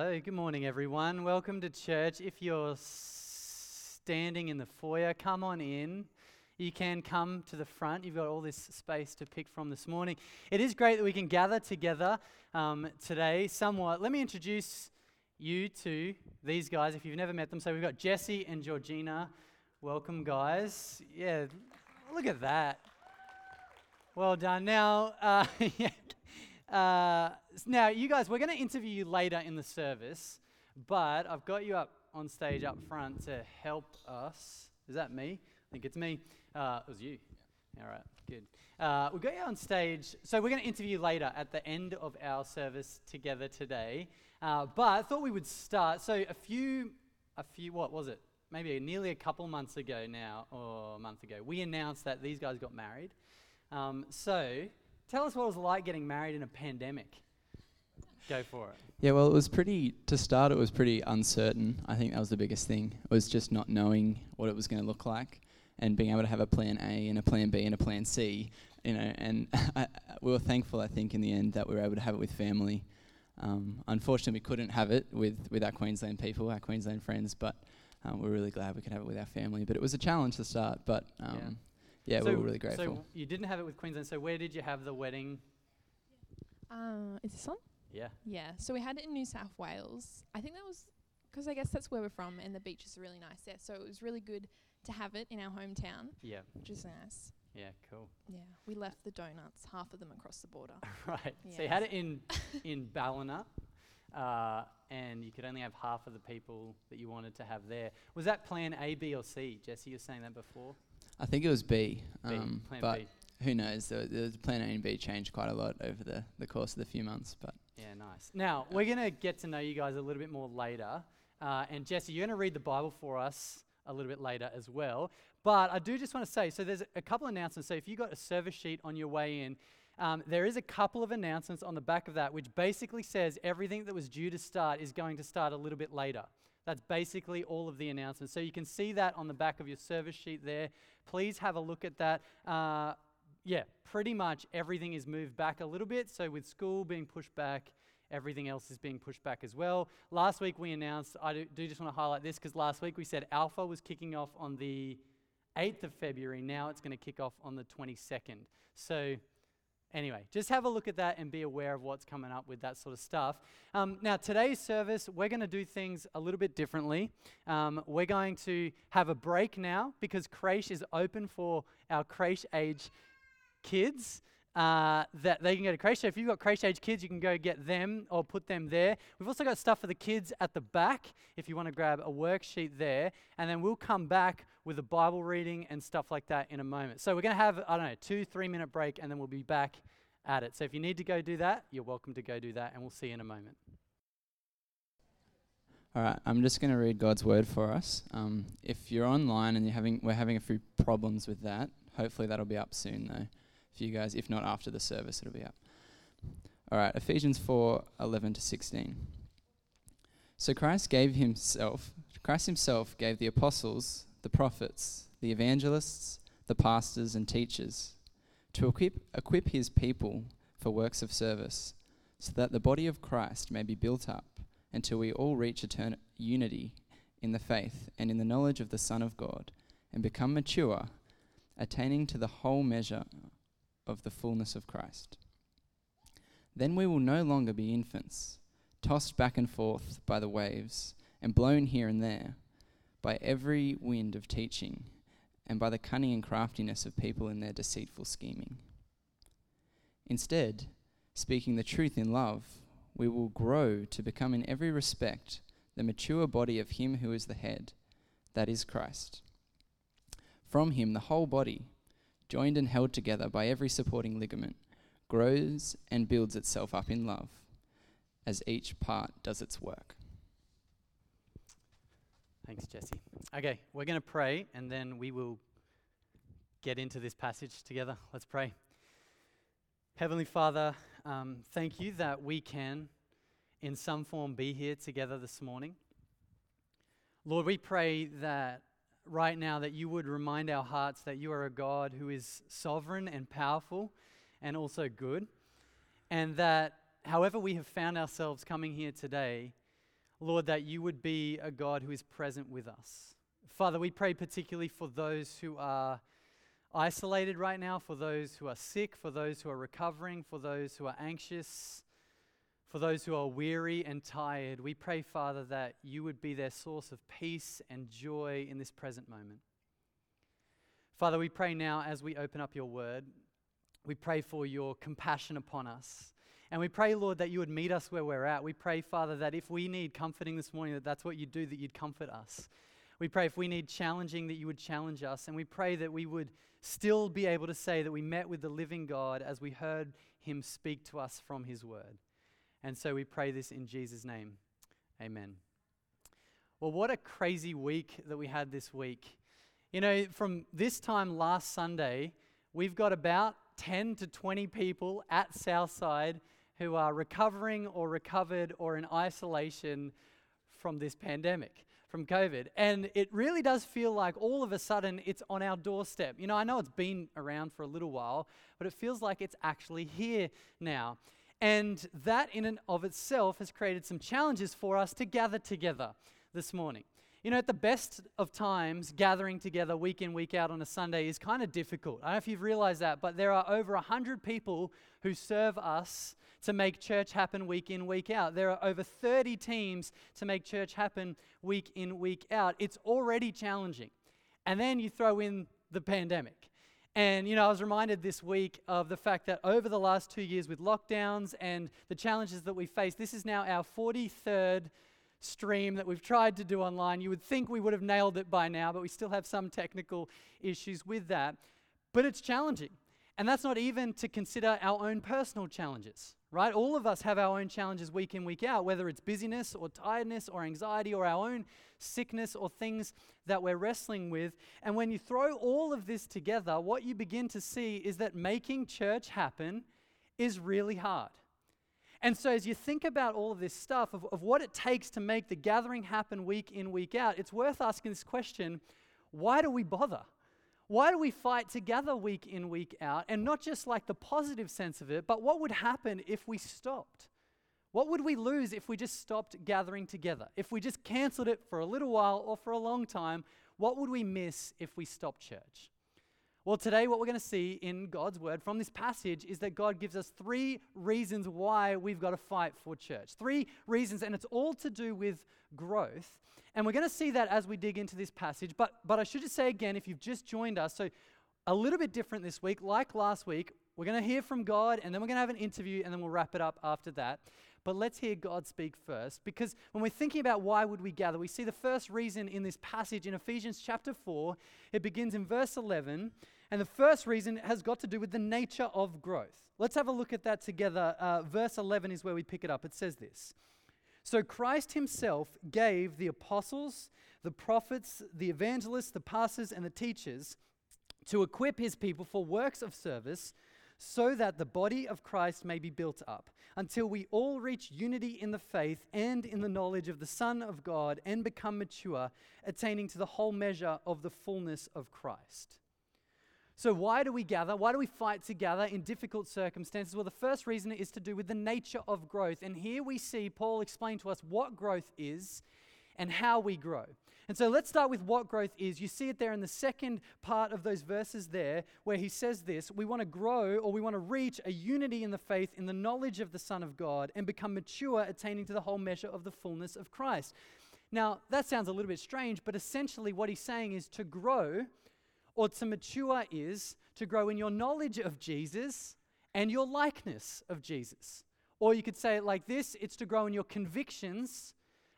Hello, good morning, everyone. Welcome to church. If you're standing in the foyer, come on in. You can come to the front. You've got all this space to pick from this morning. It is great that we can gather together um, today somewhat. Let me introduce you to these guys if you've never met them. So we've got Jesse and Georgina. Welcome, guys. Yeah, look at that. Well done. Now, uh. Uh, now, you guys, we're going to interview you later in the service, but I've got you up on stage up front to help us. Is that me? I think it's me. Uh, it was you. Yeah. All right, good. Uh, we've got you on stage. So we're going to interview you later at the end of our service together today. Uh, but I thought we would start. So a few, a few, what was it? Maybe nearly a couple months ago now, or a month ago, we announced that these guys got married. Um, so tell us what it was like getting married in a pandemic. Go for it. Yeah, well, it was pretty, to start, it was pretty uncertain. I think that was the biggest thing. It was just not knowing what it was going to look like and being able to have a plan A and a plan B and a plan C, you know, and we were thankful, I think, in the end that we were able to have it with family. Um, unfortunately, we couldn't have it with, with our Queensland people, our Queensland friends, but um, we're really glad we could have it with our family. But it was a challenge to start, but um, yeah, yeah so we were really grateful. So you didn't have it with Queensland, so where did you have the wedding? Uh, is this on? Yeah. Yeah, so we had it in New South Wales. I think that was because I guess that's where we're from, and the beaches are really nice there. So it was really good to have it in our hometown. Yeah. Which is nice. Yeah, cool. Yeah, we left the donuts, half of them across the border. right. Yeah. So you had it in in Ballina, uh, and you could only have half of the people that you wanted to have there. Was that plan A, B, or C? Jesse, you were saying that before. I think it was B. B um, plan but B. who knows? The, the plan A and B changed quite a lot over the, the course of the few months. But yeah, nice. Now we're gonna get to know you guys a little bit more later. Uh, and Jesse, you're gonna read the Bible for us a little bit later as well. But I do just want to say so there's a couple announcements. So if you got a service sheet on your way in, um, there is a couple of announcements on the back of that, which basically says everything that was due to start is going to start a little bit later. That's basically all of the announcements. So you can see that on the back of your service sheet there. Please have a look at that. Uh, yeah, pretty much everything is moved back a little bit. So with school being pushed back, Everything else is being pushed back as well. Last week we announced, I do, do just want to highlight this because last week we said Alpha was kicking off on the 8th of February. Now it's going to kick off on the 22nd. So, anyway, just have a look at that and be aware of what's coming up with that sort of stuff. Um, now, today's service, we're going to do things a little bit differently. Um, we're going to have a break now because Creche is open for our Creche age kids uh, that they can go to Creche. So if you've got Creche age kids, you can go get them or put them there. We've also got stuff for the kids at the back if you want to grab a worksheet there. And then we'll come back with a Bible reading and stuff like that in a moment. So we're going to have, I don't know, two, three minute break and then we'll be back at it. So if you need to go do that, you're welcome to go do that and we'll see you in a moment. All right, I'm just going to read God's word for us. Um, if you're online and you're having, we're having a few problems with that, hopefully that'll be up soon though for you guys. If not after the service, it'll be up. All right, Ephesians 4 11 to 16. So Christ gave himself, Christ himself gave the apostles, the prophets, the evangelists, the pastors, and teachers to equip, equip his people for works of service, so that the body of Christ may be built up until we all reach eternal unity in the faith and in the knowledge of the Son of God, and become mature, attaining to the whole measure of the fullness of Christ. Then we will no longer be infants, tossed back and forth by the waves, and blown here and there by every wind of teaching, and by the cunning and craftiness of people in their deceitful scheming. Instead, speaking the truth in love, we will grow to become in every respect the mature body of Him who is the head, that is Christ. From Him, the whole body joined and held together by every supporting ligament, grows and builds itself up in love as each part does its work. Thanks, Jesse. Okay, we're going to pray and then we will get into this passage together. Let's pray. Heavenly Father, um, thank you that we can, in some form, be here together this morning. Lord, we pray that right now that you would remind our hearts that you are a God who is sovereign and powerful and also good, and that however we have found ourselves coming here today, Lord, that you would be a God who is present with us. Father, we pray particularly for those who are isolated right now, for those who are sick, for those who are recovering, for those who are anxious, for those who are weary and tired. We pray, Father, that you would be their source of peace and joy in this present moment. Father, we pray now as we open up your word, we pray for your compassion upon us. And we pray, Lord, that you would meet us where we're at. We pray, Father, that if we need comforting this morning, that that's what you'd do, that you'd comfort us. We pray if we need challenging, that you would challenge us. And we pray that we would still be able to say that we met with the living God as we heard him speak to us from his word. And so we pray this in Jesus' name. Amen. Well, what a crazy week that we had this week. You know, from this time last Sunday, we've got about 10 to 20 people at Southside who are recovering or recovered or in isolation from this pandemic from COVID. And it really does feel like all of a sudden it's on our doorstep. You know, I know it's been around for a little while, but it feels like it's actually here now. And that, in and of itself, has created some challenges for us to gather together this morning. You know, at the best of times, gathering together week in, week out on a Sunday is kind of difficult. I don't know if you've realized that, but there are over 100 people who serve us to make church happen week in, week out. There are over 30 teams to make church happen week in, week out. It's already challenging. And then you throw in the pandemic. And, you know, I was reminded this week of the fact that over the last two years with lockdowns and the challenges that we face, this is now our 43rd stream that we've tried to do online. You would think we would have nailed it by now, but we still have some technical issues with that. But it's challenging. And that's not even to consider our own personal challenges right? All of us have our own challenges week in, week out, whether it's busyness or tiredness or anxiety or our own sickness or things that we're wrestling with. And when you throw all of this together, what you begin to see is that making church happen is really hard. And so, as you think about all of this stuff, of, of what it takes to make the gathering happen week in, week out, it's worth asking this question why do we bother? Why do we fight together week in, week out? And not just like the positive sense of it, but what would happen if we stopped? What would we lose if we just stopped gathering together? If we just canceled it for a little while or for a long time, what would we miss if we stopped church? Well, today, what we're going to see in God's word from this passage is that God gives us three reasons why we've got to fight for church. Three reasons, and it's all to do with growth. And we're going to see that as we dig into this passage. But, but I should just say again, if you've just joined us, so a little bit different this week, like last week, we're going to hear from God, and then we're going to have an interview, and then we'll wrap it up after that. But let's hear God speak first, because when we're thinking about why would we gather, we see the first reason in this passage in Ephesians chapter 4. It begins in verse 11, and the first reason has got to do with the nature of growth. Let's have a look at that together. Uh, verse 11 is where we pick it up. It says this So Christ himself gave the apostles, the prophets, the evangelists, the pastors, and the teachers to equip his people for works of service so that the body of Christ may be built up until we all reach unity in the faith and in the knowledge of the Son of God and become mature, attaining to the whole measure of the fullness of Christ. So, why do we gather? Why do we fight together in difficult circumstances? Well, the first reason is to do with the nature of growth. And here we see Paul explain to us what growth is and how we grow. And so let's start with what growth is. You see it there in the second part of those verses there, where he says this We want to grow or we want to reach a unity in the faith, in the knowledge of the Son of God, and become mature, attaining to the whole measure of the fullness of Christ. Now, that sounds a little bit strange, but essentially what he's saying is to grow or to mature is to grow in your knowledge of Jesus and your likeness of Jesus. Or you could say it like this it's to grow in your convictions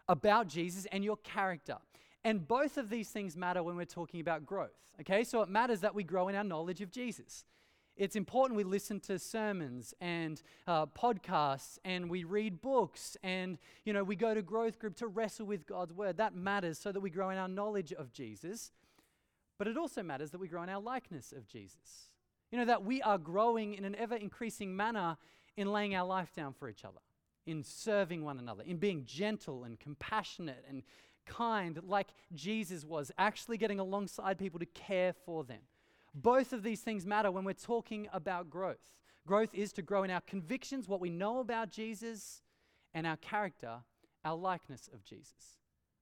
about Jesus and your character. And both of these things matter when we're talking about growth. Okay, so it matters that we grow in our knowledge of Jesus. it's important we listen to sermons and uh, podcasts and we read books and you know we go to growth group to wrestle with god's word that matters so that we grow in our knowledge of jesus but it also matters that we grow in our likeness of jesus you know that we are growing in an ever increasing manner in laying our life down for each other in serving one another in being gentle and compassionate and kind like jesus was actually getting alongside people to care for them both of these things matter when we're talking about growth. Growth is to grow in our convictions, what we know about Jesus, and our character, our likeness of Jesus.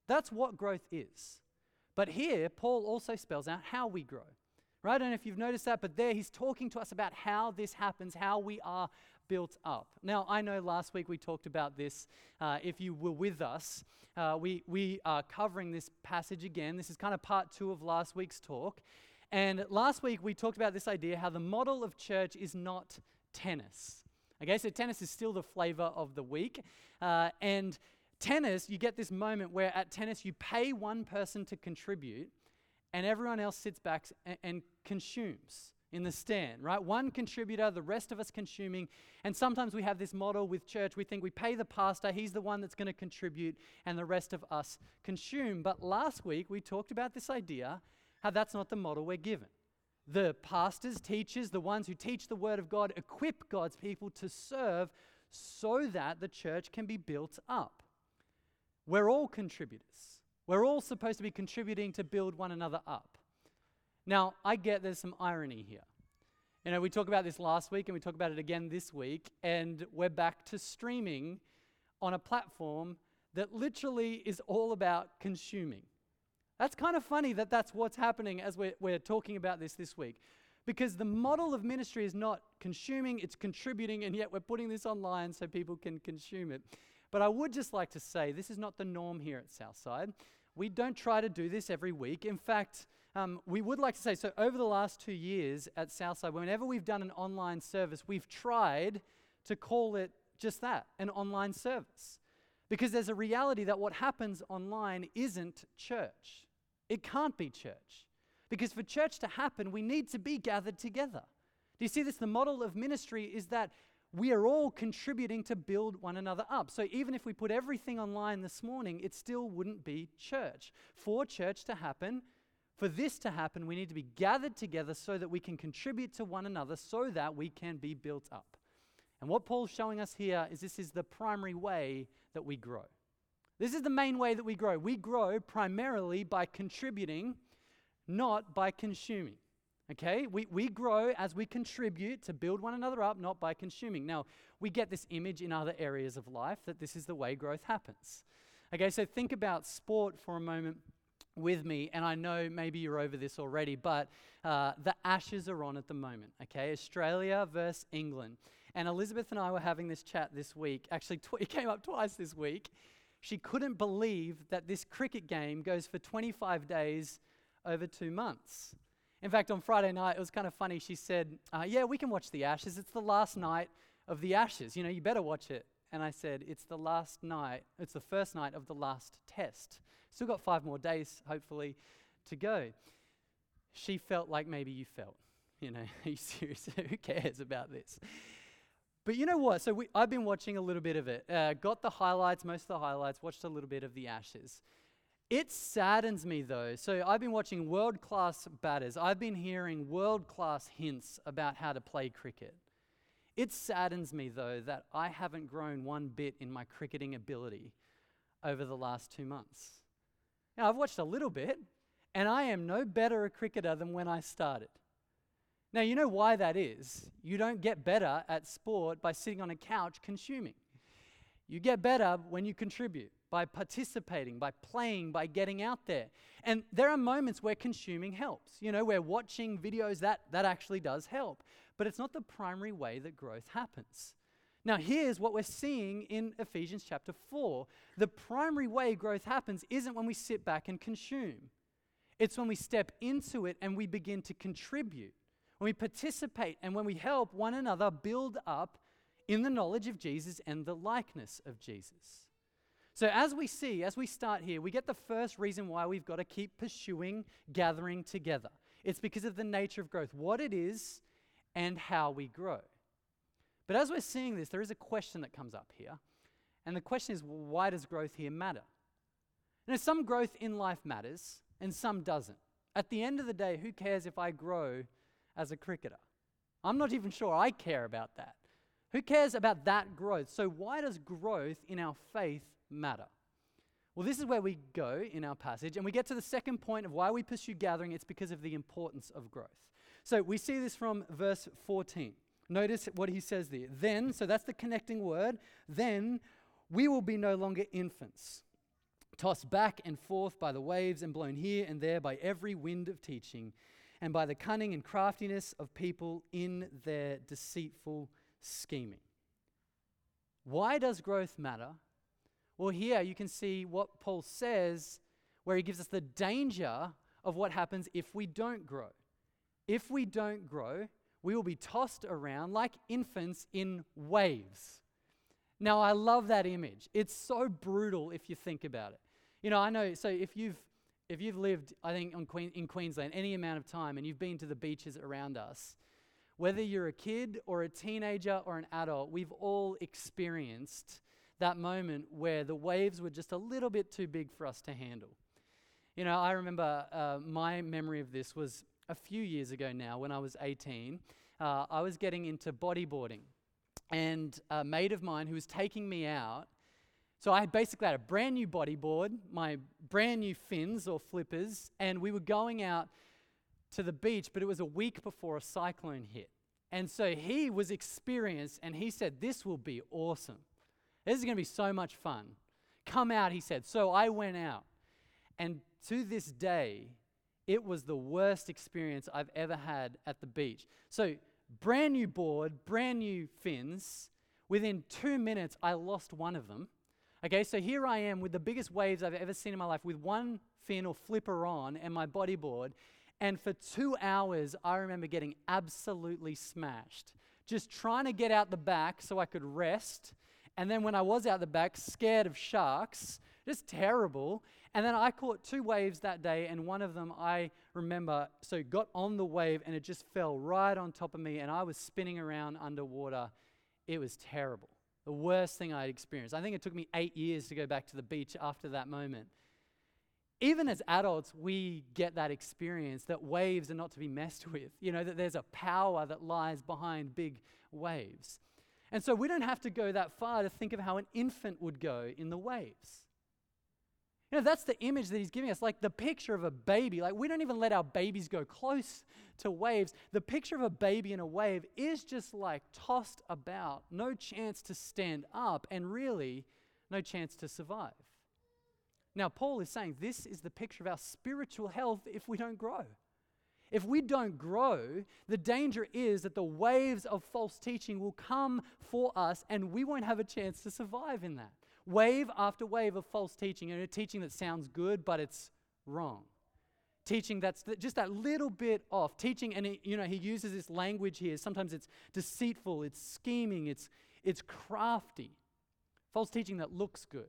That's what growth is. But here, Paul also spells out how we grow. Right? I don't know if you've noticed that, but there he's talking to us about how this happens, how we are built up. Now, I know last week we talked about this. Uh, if you were with us, uh, we, we are covering this passage again. This is kind of part two of last week's talk. And last week we talked about this idea how the model of church is not tennis. Okay, so tennis is still the flavor of the week. Uh, and tennis, you get this moment where at tennis you pay one person to contribute and everyone else sits back and, and consumes in the stand, right? One contributor, the rest of us consuming. And sometimes we have this model with church. We think we pay the pastor, he's the one that's going to contribute, and the rest of us consume. But last week we talked about this idea how that's not the model we're given. The pastors, teachers, the ones who teach the Word of God equip God's people to serve so that the church can be built up. We're all contributors. We're all supposed to be contributing to build one another up. Now, I get there's some irony here. You know, we talked about this last week and we talk about it again this week, and we're back to streaming on a platform that literally is all about consuming. That's kind of funny that that's what's happening as we're, we're talking about this this week. Because the model of ministry is not consuming, it's contributing, and yet we're putting this online so people can consume it. But I would just like to say this is not the norm here at Southside. We don't try to do this every week. In fact, um, we would like to say so over the last two years at Southside, whenever we've done an online service, we've tried to call it just that an online service. Because there's a reality that what happens online isn't church. It can't be church. Because for church to happen, we need to be gathered together. Do you see this? The model of ministry is that we are all contributing to build one another up. So even if we put everything online this morning, it still wouldn't be church. For church to happen, for this to happen, we need to be gathered together so that we can contribute to one another so that we can be built up. And what Paul's showing us here is this is the primary way that we grow. This is the main way that we grow. We grow primarily by contributing, not by consuming. Okay? We, we grow as we contribute to build one another up, not by consuming. Now, we get this image in other areas of life that this is the way growth happens. Okay, so think about sport for a moment with me, and I know maybe you're over this already, but uh, the Ashes are on at the moment. Okay, Australia versus England. And Elizabeth and I were having this chat this week. Actually, tw- it came up twice this week she couldn't believe that this cricket game goes for 25 days over two months. In fact, on Friday night, it was kind of funny. She said, uh, Yeah, we can watch the Ashes. It's the last night of the Ashes. You know, you better watch it. And I said, It's the last night, it's the first night of the last test. Still got five more days, hopefully, to go. She felt like maybe you felt. You know, are you serious? Who cares about this? But you know what? So we, I've been watching a little bit of it. Uh, got the highlights, most of the highlights, watched a little bit of the Ashes. It saddens me though. So I've been watching world class batters. I've been hearing world class hints about how to play cricket. It saddens me though that I haven't grown one bit in my cricketing ability over the last two months. Now, I've watched a little bit, and I am no better a cricketer than when I started. Now, you know why that is. You don't get better at sport by sitting on a couch consuming. You get better when you contribute, by participating, by playing, by getting out there. And there are moments where consuming helps. You know, where watching videos, that, that actually does help. But it's not the primary way that growth happens. Now, here's what we're seeing in Ephesians chapter 4. The primary way growth happens isn't when we sit back and consume, it's when we step into it and we begin to contribute when we participate and when we help one another build up in the knowledge of Jesus and the likeness of Jesus. So, as we see, as we start here, we get the first reason why we've got to keep pursuing gathering together. It's because of the nature of growth, what it is, and how we grow. But as we're seeing this, there is a question that comes up here. And the question is, well, why does growth here matter? Know, some growth in life matters and some doesn't. At the end of the day, who cares if I grow as a cricketer? I'm not even sure I care about that. Who cares about that growth? So, why does growth in our faith matter? Well, this is where we go in our passage, and we get to the second point of why we pursue gathering. It's because of the importance of growth. So, we see this from verse 14. Notice what he says there. Then, so that's the connecting word, then we will be no longer infants, tossed back and forth by the waves and blown here and there by every wind of teaching and by the cunning and craftiness of people in their deceitful scheming. Why does growth matter? Well, here you can see what Paul says, where he gives us the danger of what happens if we don't grow. If we don't grow, we will be tossed around like infants in waves. Now, I love that image. It's so brutal if you think about it. You know, I know, so if you've if you've lived, I think, Queen, in Queensland any amount of time and you've been to the beaches around us, whether you're a kid or a teenager or an adult, we've all experienced that moment where the waves were just a little bit too big for us to handle. You know, I remember uh, my memory of this was a few years ago now when I was 18. Uh, I was getting into bodyboarding, and a mate of mine who was taking me out so I basically had a brand new bodyboard, my brand new fins or flippers, and we were going out to the beach, but it was a week before a cyclone hit. And so he was experienced and he said, This will be awesome. This is going to be so much fun. Come out, he said. So I went out. And to this day, it was the worst experience I've ever had at the beach. So, brand new board, brand new fins. Within two minutes, I lost one of them. Okay, so here I am with the biggest waves I've ever seen in my life with one fin or flipper on and my bodyboard. And for two hours, I remember getting absolutely smashed. Just trying to get out the back so I could rest. And then when I was out the back, scared of sharks, just terrible. And then I caught two waves that day, and one of them I remember, so got on the wave and it just fell right on top of me, and I was spinning around underwater. It was terrible the worst thing I'd experienced. I think it took me eight years to go back to the beach after that moment. Even as adults, we get that experience that waves are not to be messed with, you know, that there's a power that lies behind big waves. And so we don't have to go that far to think of how an infant would go in the waves. You know, that's the image that he's giving us, like the picture of a baby. Like, we don't even let our babies go close to waves. The picture of a baby in a wave is just like tossed about, no chance to stand up, and really no chance to survive. Now, Paul is saying this is the picture of our spiritual health if we don't grow. If we don't grow, the danger is that the waves of false teaching will come for us and we won't have a chance to survive in that wave after wave of false teaching, and a teaching that sounds good, but it's wrong. Teaching that's th- just that little bit off. Teaching, and you know, he uses this language here. Sometimes it's deceitful, it's scheming, it's, it's crafty. False teaching that looks good.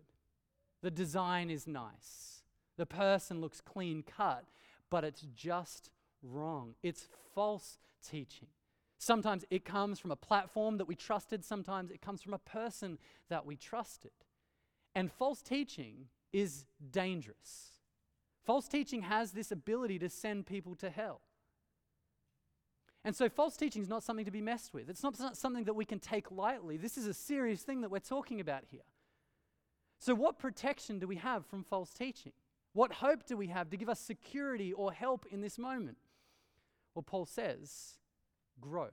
The design is nice. The person looks clean cut, but it's just wrong. It's false teaching. Sometimes it comes from a platform that we trusted, sometimes it comes from a person that we trusted. And false teaching is dangerous. False teaching has this ability to send people to hell. And so, false teaching is not something to be messed with. It's not, it's not something that we can take lightly. This is a serious thing that we're talking about here. So, what protection do we have from false teaching? What hope do we have to give us security or help in this moment? Well, Paul says growth.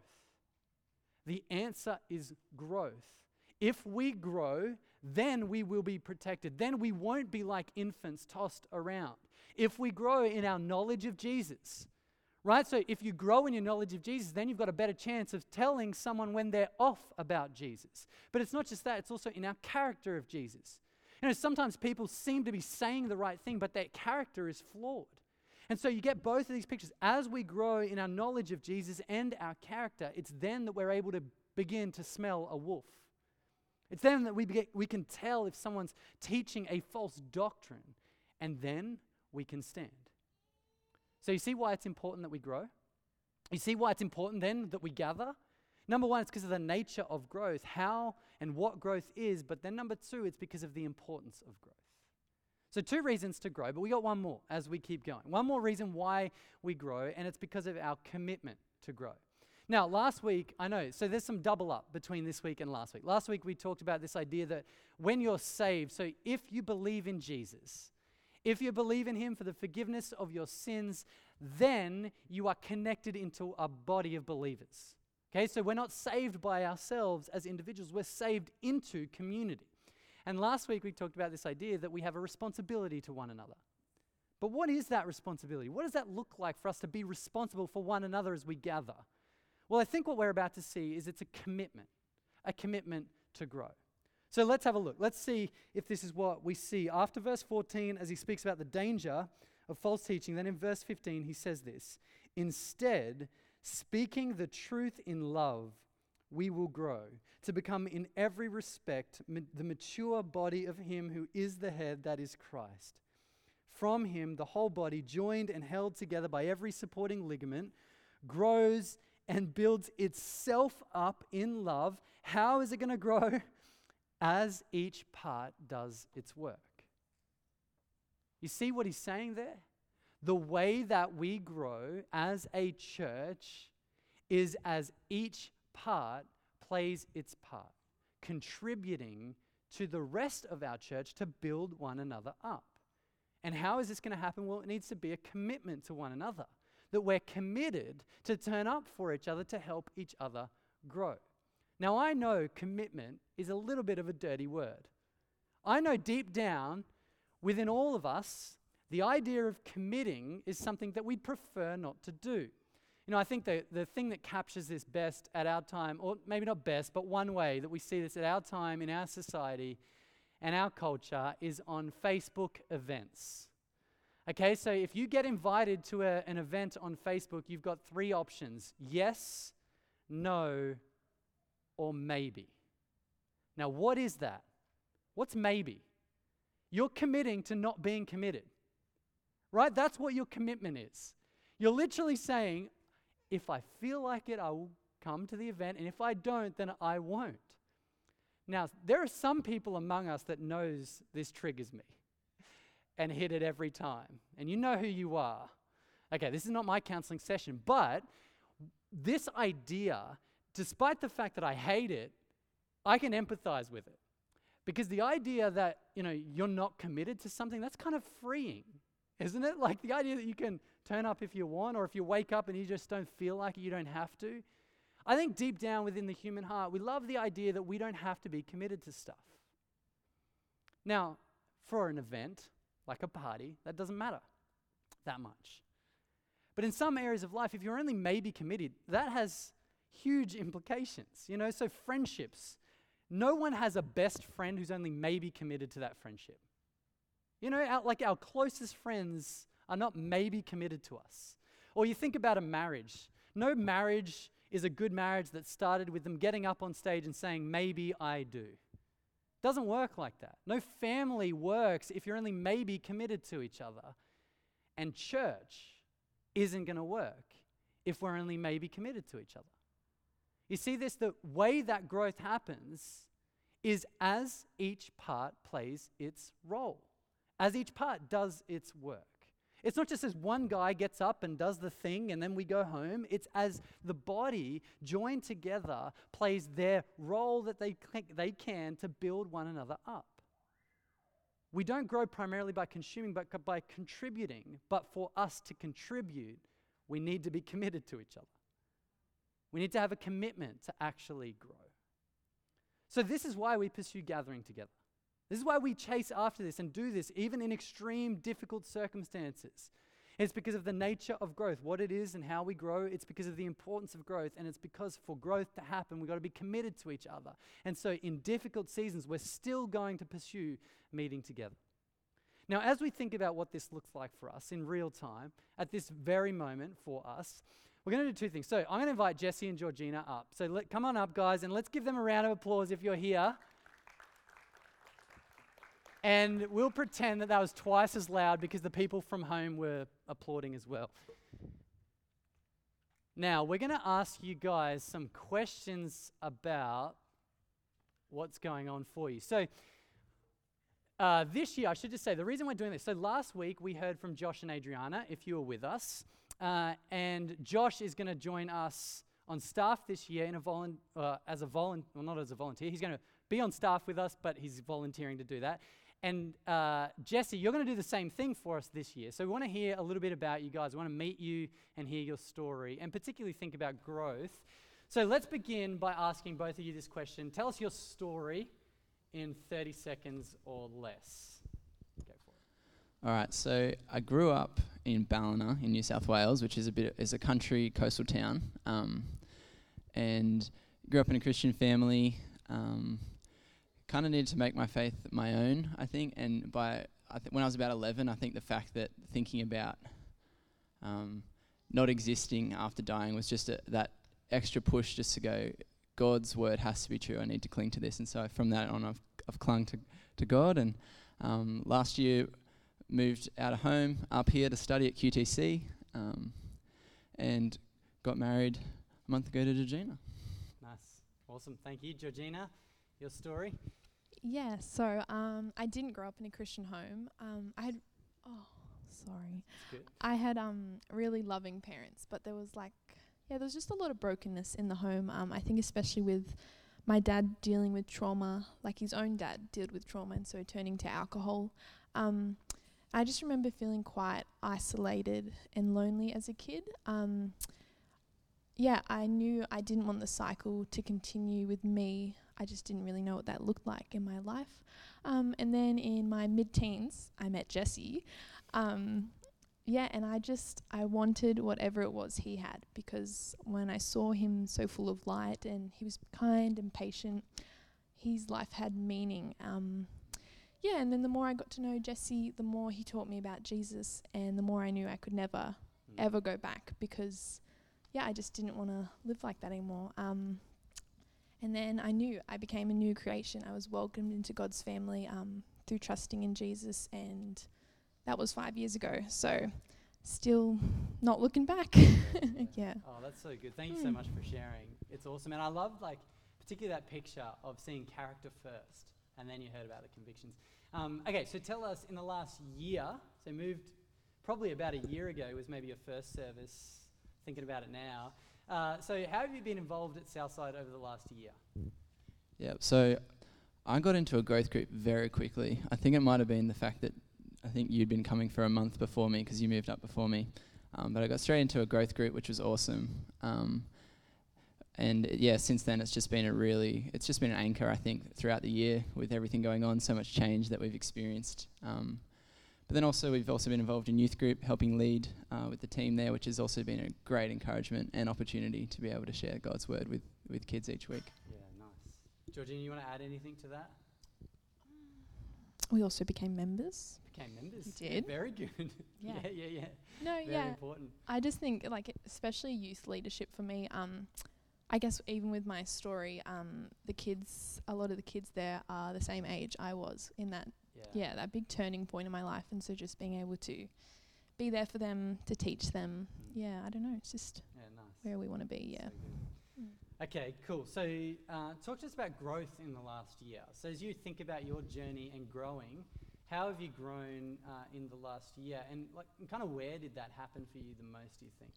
The answer is growth. If we grow, then we will be protected. Then we won't be like infants tossed around. If we grow in our knowledge of Jesus, right? So if you grow in your knowledge of Jesus, then you've got a better chance of telling someone when they're off about Jesus. But it's not just that, it's also in our character of Jesus. You know, sometimes people seem to be saying the right thing, but their character is flawed. And so you get both of these pictures. As we grow in our knowledge of Jesus and our character, it's then that we're able to begin to smell a wolf. It's then that we, we can tell if someone's teaching a false doctrine, and then we can stand. So, you see why it's important that we grow? You see why it's important then that we gather? Number one, it's because of the nature of growth, how and what growth is. But then number two, it's because of the importance of growth. So, two reasons to grow, but we got one more as we keep going. One more reason why we grow, and it's because of our commitment to grow. Now, last week, I know, so there's some double up between this week and last week. Last week, we talked about this idea that when you're saved, so if you believe in Jesus, if you believe in Him for the forgiveness of your sins, then you are connected into a body of believers. Okay, so we're not saved by ourselves as individuals, we're saved into community. And last week we talked about this idea that we have a responsibility to one another. But what is that responsibility? What does that look like for us to be responsible for one another as we gather? Well, I think what we're about to see is it's a commitment, a commitment to grow. So let's have a look. Let's see if this is what we see. After verse 14, as he speaks about the danger of false teaching, then in verse 15, he says this Instead, speaking the truth in love, we will grow to become in every respect ma- the mature body of Him who is the head, that is Christ. From Him, the whole body, joined and held together by every supporting ligament, grows and builds itself up in love. How is it going to grow? As each part does its work. You see what he's saying there? The way that we grow as a church is as each part plays its part, contributing to the rest of our church to build one another up. And how is this going to happen? Well, it needs to be a commitment to one another, that we're committed to turn up for each other to help each other grow. Now, I know commitment is a little bit of a dirty word. I know deep down within all of us, the idea of committing is something that we'd prefer not to do. You know, I think the, the thing that captures this best at our time, or maybe not best, but one way that we see this at our time in our society and our culture is on Facebook events. Okay, so if you get invited to a, an event on Facebook, you've got three options yes, no, or maybe. Now, what is that? What's maybe? You're committing to not being committed, right? That's what your commitment is. You're literally saying, if I feel like it, I will come to the event, and if I don't, then I won't. Now, there are some people among us that knows this triggers me and hit it every time. And you know who you are. Okay, this is not my counseling session, but this idea, despite the fact that I hate it, I can empathize with it. Because the idea that, you know, you're not committed to something, that's kind of freeing, isn't it? Like the idea that you can turn up if you want, or if you wake up and you just don't feel like it, you don't have to. I think deep down within the human heart, we love the idea that we don't have to be committed to stuff. Now, for an event, like a party, that doesn't matter that much. But in some areas of life, if you're only maybe committed, that has huge implications. You know, so friendships, no one has a best friend who's only maybe committed to that friendship. You know, our, like our closest friends are not maybe committed to us. Or you think about a marriage. No marriage is a good marriage that started with them getting up on stage and saying, maybe I do. Doesn't work like that. No family works if you're only maybe committed to each other. And church isn't going to work if we're only maybe committed to each other. You see this? The way that growth happens is as each part plays its role, as each part does its work. It's not just as one guy gets up and does the thing and then we go home. It's as the body joined together plays their role that they, they can to build one another up. We don't grow primarily by consuming, but by contributing. But for us to contribute, we need to be committed to each other. We need to have a commitment to actually grow. So, this is why we pursue gathering together. This is why we chase after this and do this, even in extreme, difficult circumstances. It's because of the nature of growth, what it is and how we grow. It's because of the importance of growth. And it's because for growth to happen, we've got to be committed to each other. And so, in difficult seasons, we're still going to pursue meeting together. Now, as we think about what this looks like for us in real time, at this very moment for us, we're going to do two things. So, I'm going to invite Jesse and Georgina up. So, let, come on up, guys, and let's give them a round of applause if you're here. And we'll pretend that that was twice as loud because the people from home were applauding as well. Now, we're going to ask you guys some questions about what's going on for you. So, uh, this year, I should just say the reason we're doing this. So, last week we heard from Josh and Adriana, if you were with us. Uh, and Josh is going to join us on staff this year in a volun- uh, as a volunteer, well, not as a volunteer. He's going to be on staff with us, but he's volunteering to do that. And uh, Jesse, you're going to do the same thing for us this year. So we want to hear a little bit about you guys. We want to meet you and hear your story, and particularly think about growth. So let's begin by asking both of you this question. Tell us your story in 30 seconds or less. All right, so I grew up in Ballina in New South Wales, which is a bit is a country coastal town, um, and grew up in a Christian family. Um, kind of needed to make my faith my own, I think. And by I th- when I was about 11, I think the fact that thinking about um, not existing after dying was just a, that extra push just to go, God's word has to be true. I need to cling to this. And so from that on, I've, I've clung to, to God. And um, last year, moved out of home up here to study at QTC um, and got married a month ago to Georgina. Nice. Awesome. Thank you. Georgina, your story? Yeah, so um, I didn't grow up in a Christian home. Um, I had, oh, sorry. I had um, really loving parents, but there was like, yeah, there was just a lot of brokenness in the home. Um, I think especially with my dad dealing with trauma, like his own dad dealt with trauma, and so turning to alcohol. Um, I just remember feeling quite isolated and lonely as a kid. Um, yeah, I knew I didn't want the cycle to continue with me. I just didn't really know what that looked like in my life. Um, and then in my mid teens, I met Jesse. Um, yeah, and I just, I wanted whatever it was he had because when I saw him so full of light and he was kind and patient, his life had meaning. Um, yeah, and then the more I got to know Jesse, the more he taught me about Jesus, and the more I knew I could never, Mm. ever go back because, yeah, I just didn't want to live like that anymore. Um, and then I knew I became a new creation. I was welcomed into God's family um, through trusting in Jesus, and that was five years ago. So, still not looking back. yeah. Oh, that's so good. Thank you so Hmm. much for sharing. It's awesome. And I love, like, particularly that picture of seeing character first, and then you heard about the convictions. Um, okay, so tell us in the last year, so moved probably about a year ago was maybe your first service, thinking about it now. Uh, so, how have you been involved at Southside over the last year? Yeah, so I got into a growth group very quickly. I think it might have been the fact that I think you'd been coming for a month before me because you moved up before me. Um, but I got straight into a growth group, which was awesome. Um, and yeah, since then it's just been a really, it's just been an anchor, I think, throughout the year with everything going on, so much change that we've experienced. Um, but then also we've also been involved in youth group, helping lead uh, with the team there, which has also been a great encouragement and opportunity to be able to share God's word with, with kids each week. Yeah, nice. Georgina, you want to add anything to that? We also became members. Became members. You did? very good. Yeah. yeah, yeah, yeah. No, Very yeah. important. I just think like especially youth leadership for me. Um, I guess even with my story, um, the kids, a lot of the kids there are the same age I was in that Yeah. yeah that big turning point in my life, and so just being able to be there for them, to teach them. Mm. Yeah, I don't know. It's just Yeah, nice. where we want to be. Yeah. So. Mm. Okay, cool. So, uh, talk to us about growth in the last year. So, as you think about your journey and growing, how have you grown uh, in the last year, and like, kind of where did that happen for you the most? Do you think?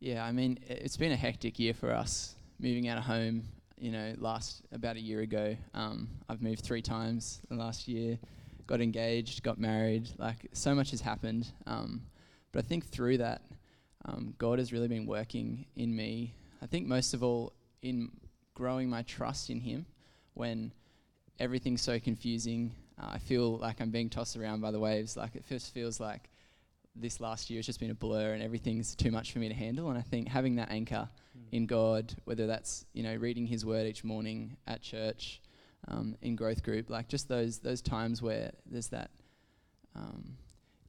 Yeah, I mean, it's been a hectic year for us moving out of home. You know, last about a year ago, um, I've moved three times in the last year, got engaged, got married. Like, so much has happened. Um, but I think through that, um, God has really been working in me. I think most of all in growing my trust in Him when everything's so confusing. Uh, I feel like I'm being tossed around by the waves. Like, it just feels like this last year has just been a blur and everything's too much for me to handle. And I think having that anchor in God, whether that's you know reading His Word each morning at church, um, in growth group, like just those those times where there's that, um,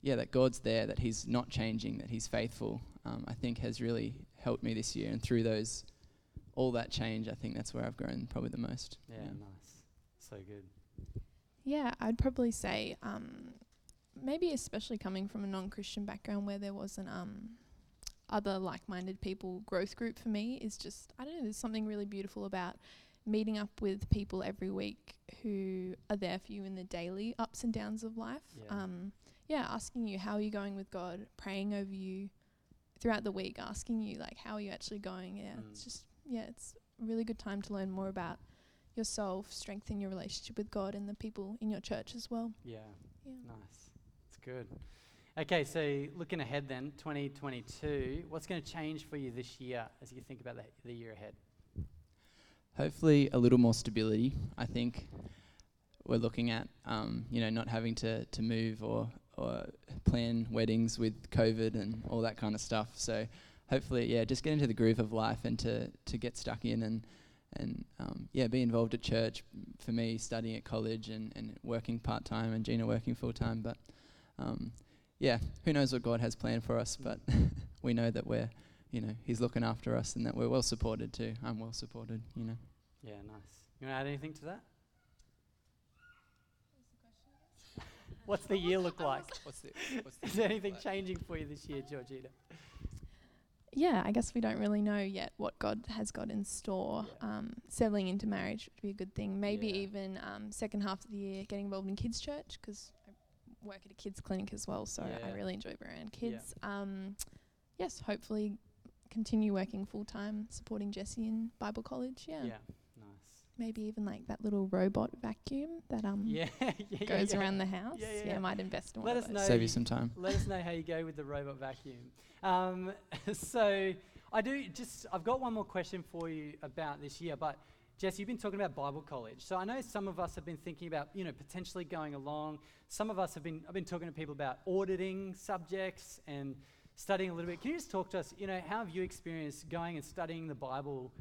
yeah, that God's there, that He's not changing, that He's faithful. Um, I think has really helped me this year, and through those, all that change, I think that's where I've grown probably the most. Yeah, nice. So good. Yeah, I'd probably say um, maybe especially coming from a non-Christian background where there wasn't um, other like-minded people growth group for me is just I don't know. There's something really beautiful about meeting up with people every week who are there for you in the daily ups and downs of life. Yeah. Um, yeah, asking you how are you going with God, praying over you throughout the week, asking you like how are you actually going. Yeah, Mm. it's just yeah, it's a really good time to learn more about yourself, strengthen your relationship with God and the people in your church as well. Yeah. Yeah. Nice. Good. Okay, so looking ahead then, 2022, what's going to change for you this year as you think about the, the year ahead? Hopefully, a little more stability. I think we're looking at, um, you know, not having to, to move or, or plan weddings with COVID and all that kind of stuff. So, hopefully, yeah, just get into the groove of life and to, to get stuck in and, and um, yeah, be involved at church. For me, studying at college and, and working part time, and Gina working full time. But um, yeah, who knows what God has planned for us? But we know that we're, you know, He's looking after us and that we're well supported too. I'm well supported, you know. Yeah, nice. You want to add anything to that? What's the year look like? What's the, what's Is there anything changing for you this year, Georgina? Yeah, I guess we don't really know yet what God has got in store. Yeah. Um, settling into marriage would be a good thing. Maybe Yeah. even um, second half of the year getting involved in kids' church because I work at a kids' clinic as well, so Yeah. I really enjoy being around Yeah. kids. Um, yes, hopefully continue working full time, supporting Jesse in Bible college. Yeah. Yeah, nice. Maybe even like that little robot vacuum that um Yeah, yeah, yeah, goes yeah. around the house. Yeah, yeah, yeah. might invest in Let one us of know. those. Save you some time. Let us know how you go with the robot vacuum. Um, so I do just I've got one more question for you about this year, but Jess, you've been talking about Bible college. So I know some of us have been thinking about, you know, potentially going along. Some of us have been I've been talking to people about auditing subjects and studying a little bit. Can you just talk to us, you know, how have you experienced going and studying the Bible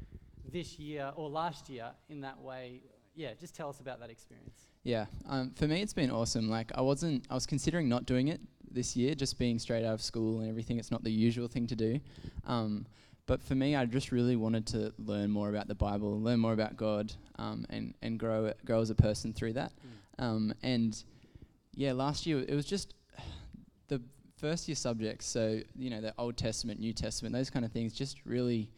this year or last year in that way? Yeah, just tell us about that experience. Yeah, um, for me it's been awesome. Like I wasn't, I was considering not doing it this year, just being straight out of school and everything. It's not the usual thing to do. Um, but for me, I just really wanted to learn more about the Bible, learn more about God, um, and and grow grow as a person through that. Um, and yeah, last year it was just the first year subjects. So you know, the Old Testament, New Testament, those kind of things, just really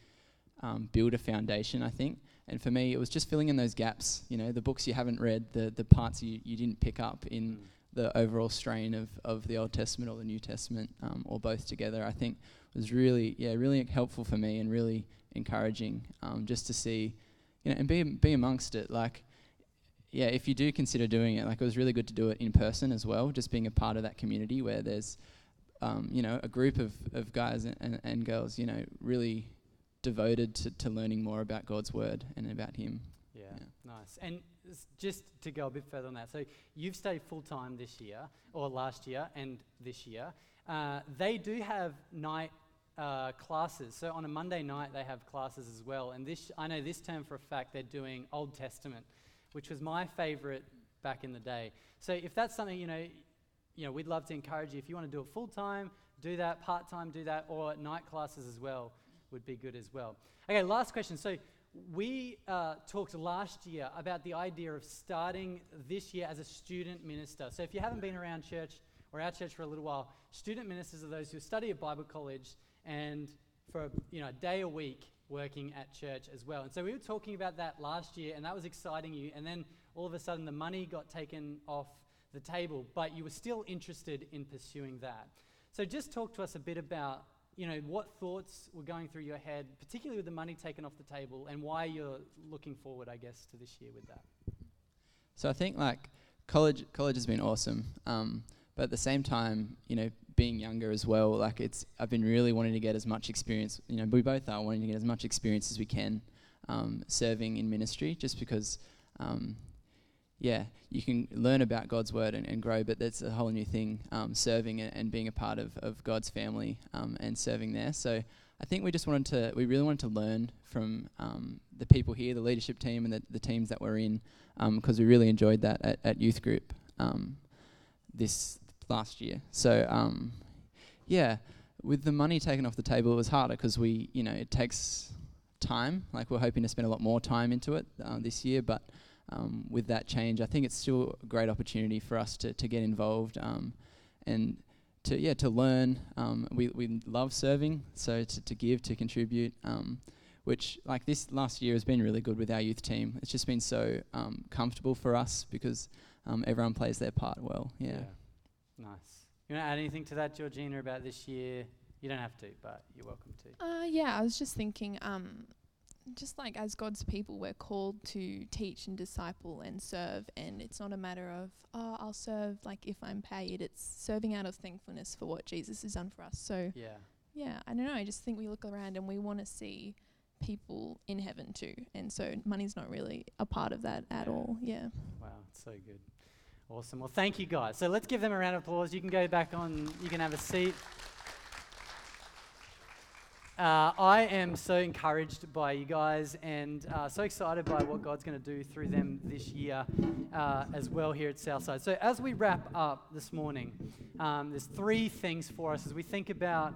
um, build a foundation. I think. And for me, it was just filling in those gaps. You know, the books you haven't read, the the parts you, you didn't pick up in Mm. the overall strain of, of the Old Testament or the New Testament, um, or both together, I think was really, yeah, really helpful for me and really encouraging um, just to see, you know, and be, be amongst it. Like, yeah, if you do consider doing it, like it was really good to do it in person as well, just being a part of that community where there's, um, you know, a group of, of guys and, and, and girls, you know, really devoted to, to learning more about God's word and about Him. Yeah, Yeah. nice. And just to go a bit further on that, so you've stayed full time this year, or last year, and this year. Uh, they do have night uh, classes. So on a Monday night, they have classes as well. And this, I know this term for a fact, they're doing Old Testament, which was my favorite back in the day. So if that's something you know, you know, we'd love to encourage you. If you want to do it full time, do that. Part time, do that. Or night classes as well would be good as well. Okay, last question. So we uh, talked last year about the idea of starting this year as a student minister. So if you haven't been around church or our church for a little while, student ministers are those who study at Bible college and for you know a day a week working at church as well. And so we were talking about that last year, and that was exciting you. And then all of a sudden, the money got taken off the table, but you were still interested in pursuing that. So just talk to us a bit about you know what thoughts were going through your head, particularly with the money taken off the table, and why you're looking forward, I guess, to this year with that. So I think like college college has been awesome, um, but at the same time, you know, being younger as well, like it's I've been really wanting to get as much experience. You know, we both are wanting to get as much experience as we can um, serving in ministry, just because. Um, yeah, you can learn about God's word and, and grow, but that's a whole new thing, um, serving and, and being a part of, of God's family um, and serving there. So I think we just wanted to, we really wanted to learn from um, the people here, the leadership team and the, the teams that we're in, because we really enjoyed that at, at youth group um, this last year. So um, yeah, with the money taken off the table, it was harder because we, you know, it takes time. Like we're hoping to spend a lot more time into it uh, this year, but um, with that change, I think it's still a great opportunity for us to, to get involved um, and to yeah to learn. Um, we we love serving, so to, to give to contribute. Um, which like this last year has been really good with our youth team. It's just been so um, comfortable for us because um, everyone plays their part well. Yeah. Nice. You want to add anything to that, Georgina, about this year? You don't have to, but you're welcome to. Uh, yeah, I was just thinking, um, just like as God's people, we're called to teach and disciple and serve, and it's not a matter of oh, I'll serve like if I'm paid. It's serving out of thankfulness for what Jesus has done for us. So Yeah. yeah, I don't know. I just think we look around and we want to see people in heaven too, and so money's not really a part of that at Yeah. all. Yeah. Wow, it's so good. Awesome. Well, thank you guys. So let's give them a round of applause. You can go back on, you can have a seat. Uh, I am so encouraged by you guys and uh, so excited by what God's going to do through them this year uh, as well here at Southside. So, as we wrap up this morning, um, there's three things for us as we think about,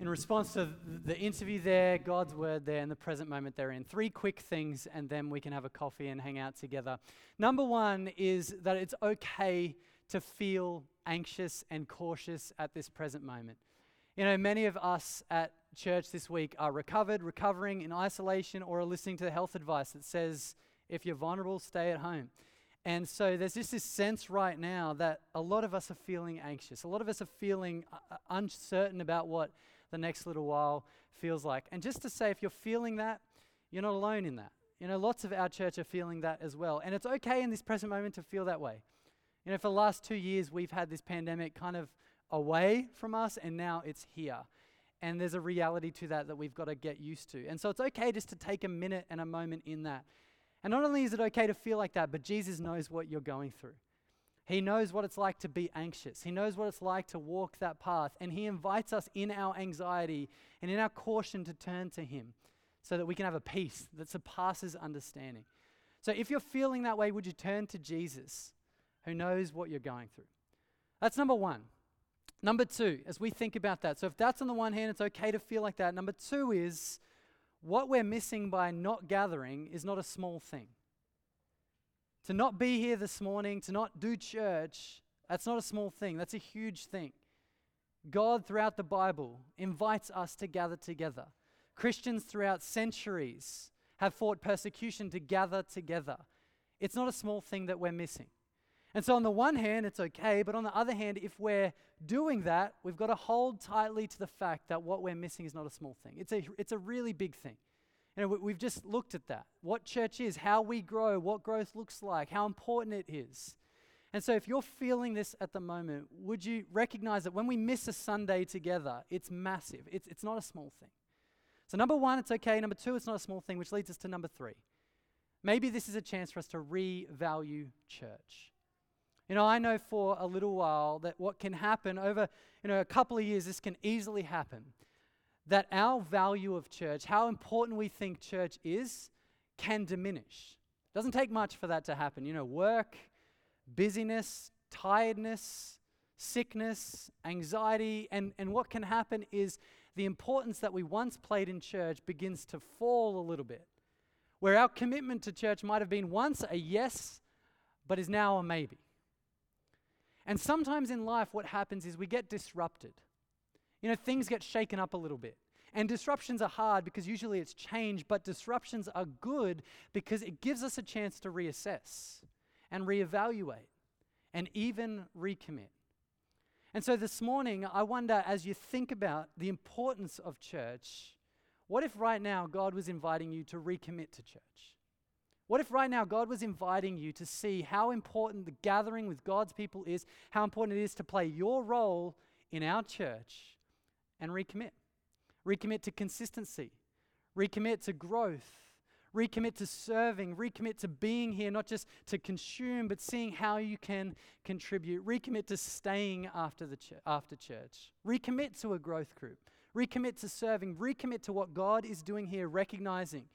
in response to the interview there, God's word there, and the present moment they're in. Three quick things, and then we can have a coffee and hang out together. Number one is that it's okay to feel anxious and cautious at this present moment. You know, many of us at church this week are recovered, recovering in isolation, or are listening to the health advice that says if you're vulnerable, stay at home. And so there's just this sense right now that a lot of us are feeling anxious. A lot of us are feeling uh, uh, uncertain about what the next little while feels like. And just to say, if you're feeling that, you're not alone in that. You know, lots of our church are feeling that as well. And it's okay in this present moment to feel that way. You know, for the last two years, we've had this pandemic kind of away from us, and now it's here. And there's a reality to that that we've got to get used to. And so it's okay just to take a minute and a moment in that. And not only is it okay to feel like that, but Jesus knows what you're going through. He knows what it's like to be anxious. He knows what it's like to walk that path. And He invites us in our anxiety and in our caution to turn to Him so that we can have a peace that surpasses understanding. So if you're feeling that way, would you turn to Jesus who knows what you're going through? That's number one. Number two, as we think about that, so if that's on the one hand, it's okay to feel like that. Number two is what we're missing by not gathering is not a small thing. To not be here this morning, to not do church, that's not a small thing, that's a huge thing. God, throughout the Bible, invites us to gather together. Christians throughout centuries have fought persecution to gather together. It's not a small thing that we're missing. And so, on the one hand, it's okay, but on the other hand, if we're doing that, we've got to hold tightly to the fact that what we're missing is not a small thing. It's a, it's a really big thing. You know, we, we've just looked at that. What church is, how we grow, what growth looks like, how important it is. And so, if you're feeling this at the moment, would you recognize that when we miss a Sunday together, it's massive? It's, it's not a small thing. So, number one, it's okay. Number two, it's not a small thing, which leads us to number three. Maybe this is a chance for us to revalue church. You know, I know for a little while that what can happen over, you know, a couple of years, this can easily happen. That our value of church, how important we think church is, can diminish. Doesn't take much for that to happen. You know, work, busyness, tiredness, sickness, anxiety, and, and what can happen is the importance that we once played in church begins to fall a little bit. Where our commitment to church might have been once a yes, but is now a maybe. And sometimes in life, what happens is we get disrupted. You know, things get shaken up a little bit. And disruptions are hard because usually it's change, but disruptions are good because it gives us a chance to reassess and reevaluate and even recommit. And so this morning, I wonder as you think about the importance of church, what if right now God was inviting you to recommit to church? What if right now God was inviting you to see how important the gathering with God's people is, how important it is to play your role in our church and recommit? Recommit to consistency, recommit to growth, recommit to serving, recommit to being here, not just to consume, but seeing how you can contribute, recommit to staying after, the ch- after church, recommit to a growth group, recommit to serving, recommit to what God is doing here, recognizing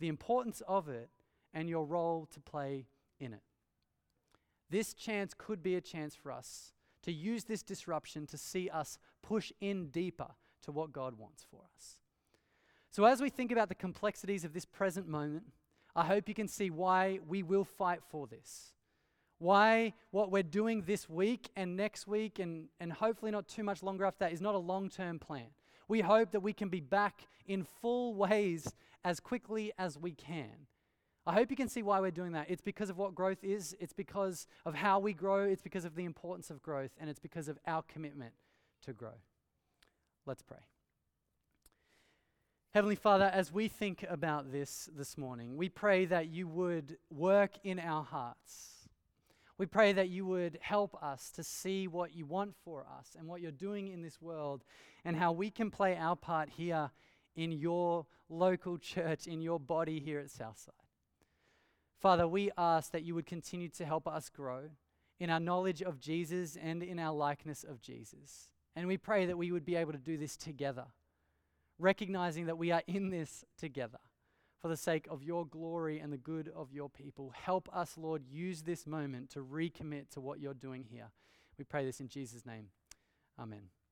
the importance of it and your role to play in it. This chance could be a chance for us to use this disruption to see us push in deeper to what God wants for us. So, as we think about the complexities of this present moment, I hope you can see why we will fight for this. Why what we're doing this week and next week and, and hopefully not too much longer after that is not a long term plan. We hope that we can be back in full ways as quickly as we can. I hope you can see why we're doing that. It's because of what growth is, it's because of how we grow, it's because of the importance of growth, and it's because of our commitment to grow. Let's pray. Heavenly Father, as we think about this this morning, we pray that you would work in our hearts. We pray that you would help us to see what you want for us and what you're doing in this world and how we can play our part here in your local church, in your body here at Southside. Father, we ask that you would continue to help us grow in our knowledge of Jesus and in our likeness of Jesus. And we pray that we would be able to do this together, recognizing that we are in this together for the sake of your glory and the good of your people. Help us, Lord, use this moment to recommit to what you're doing here. We pray this in Jesus' name. Amen.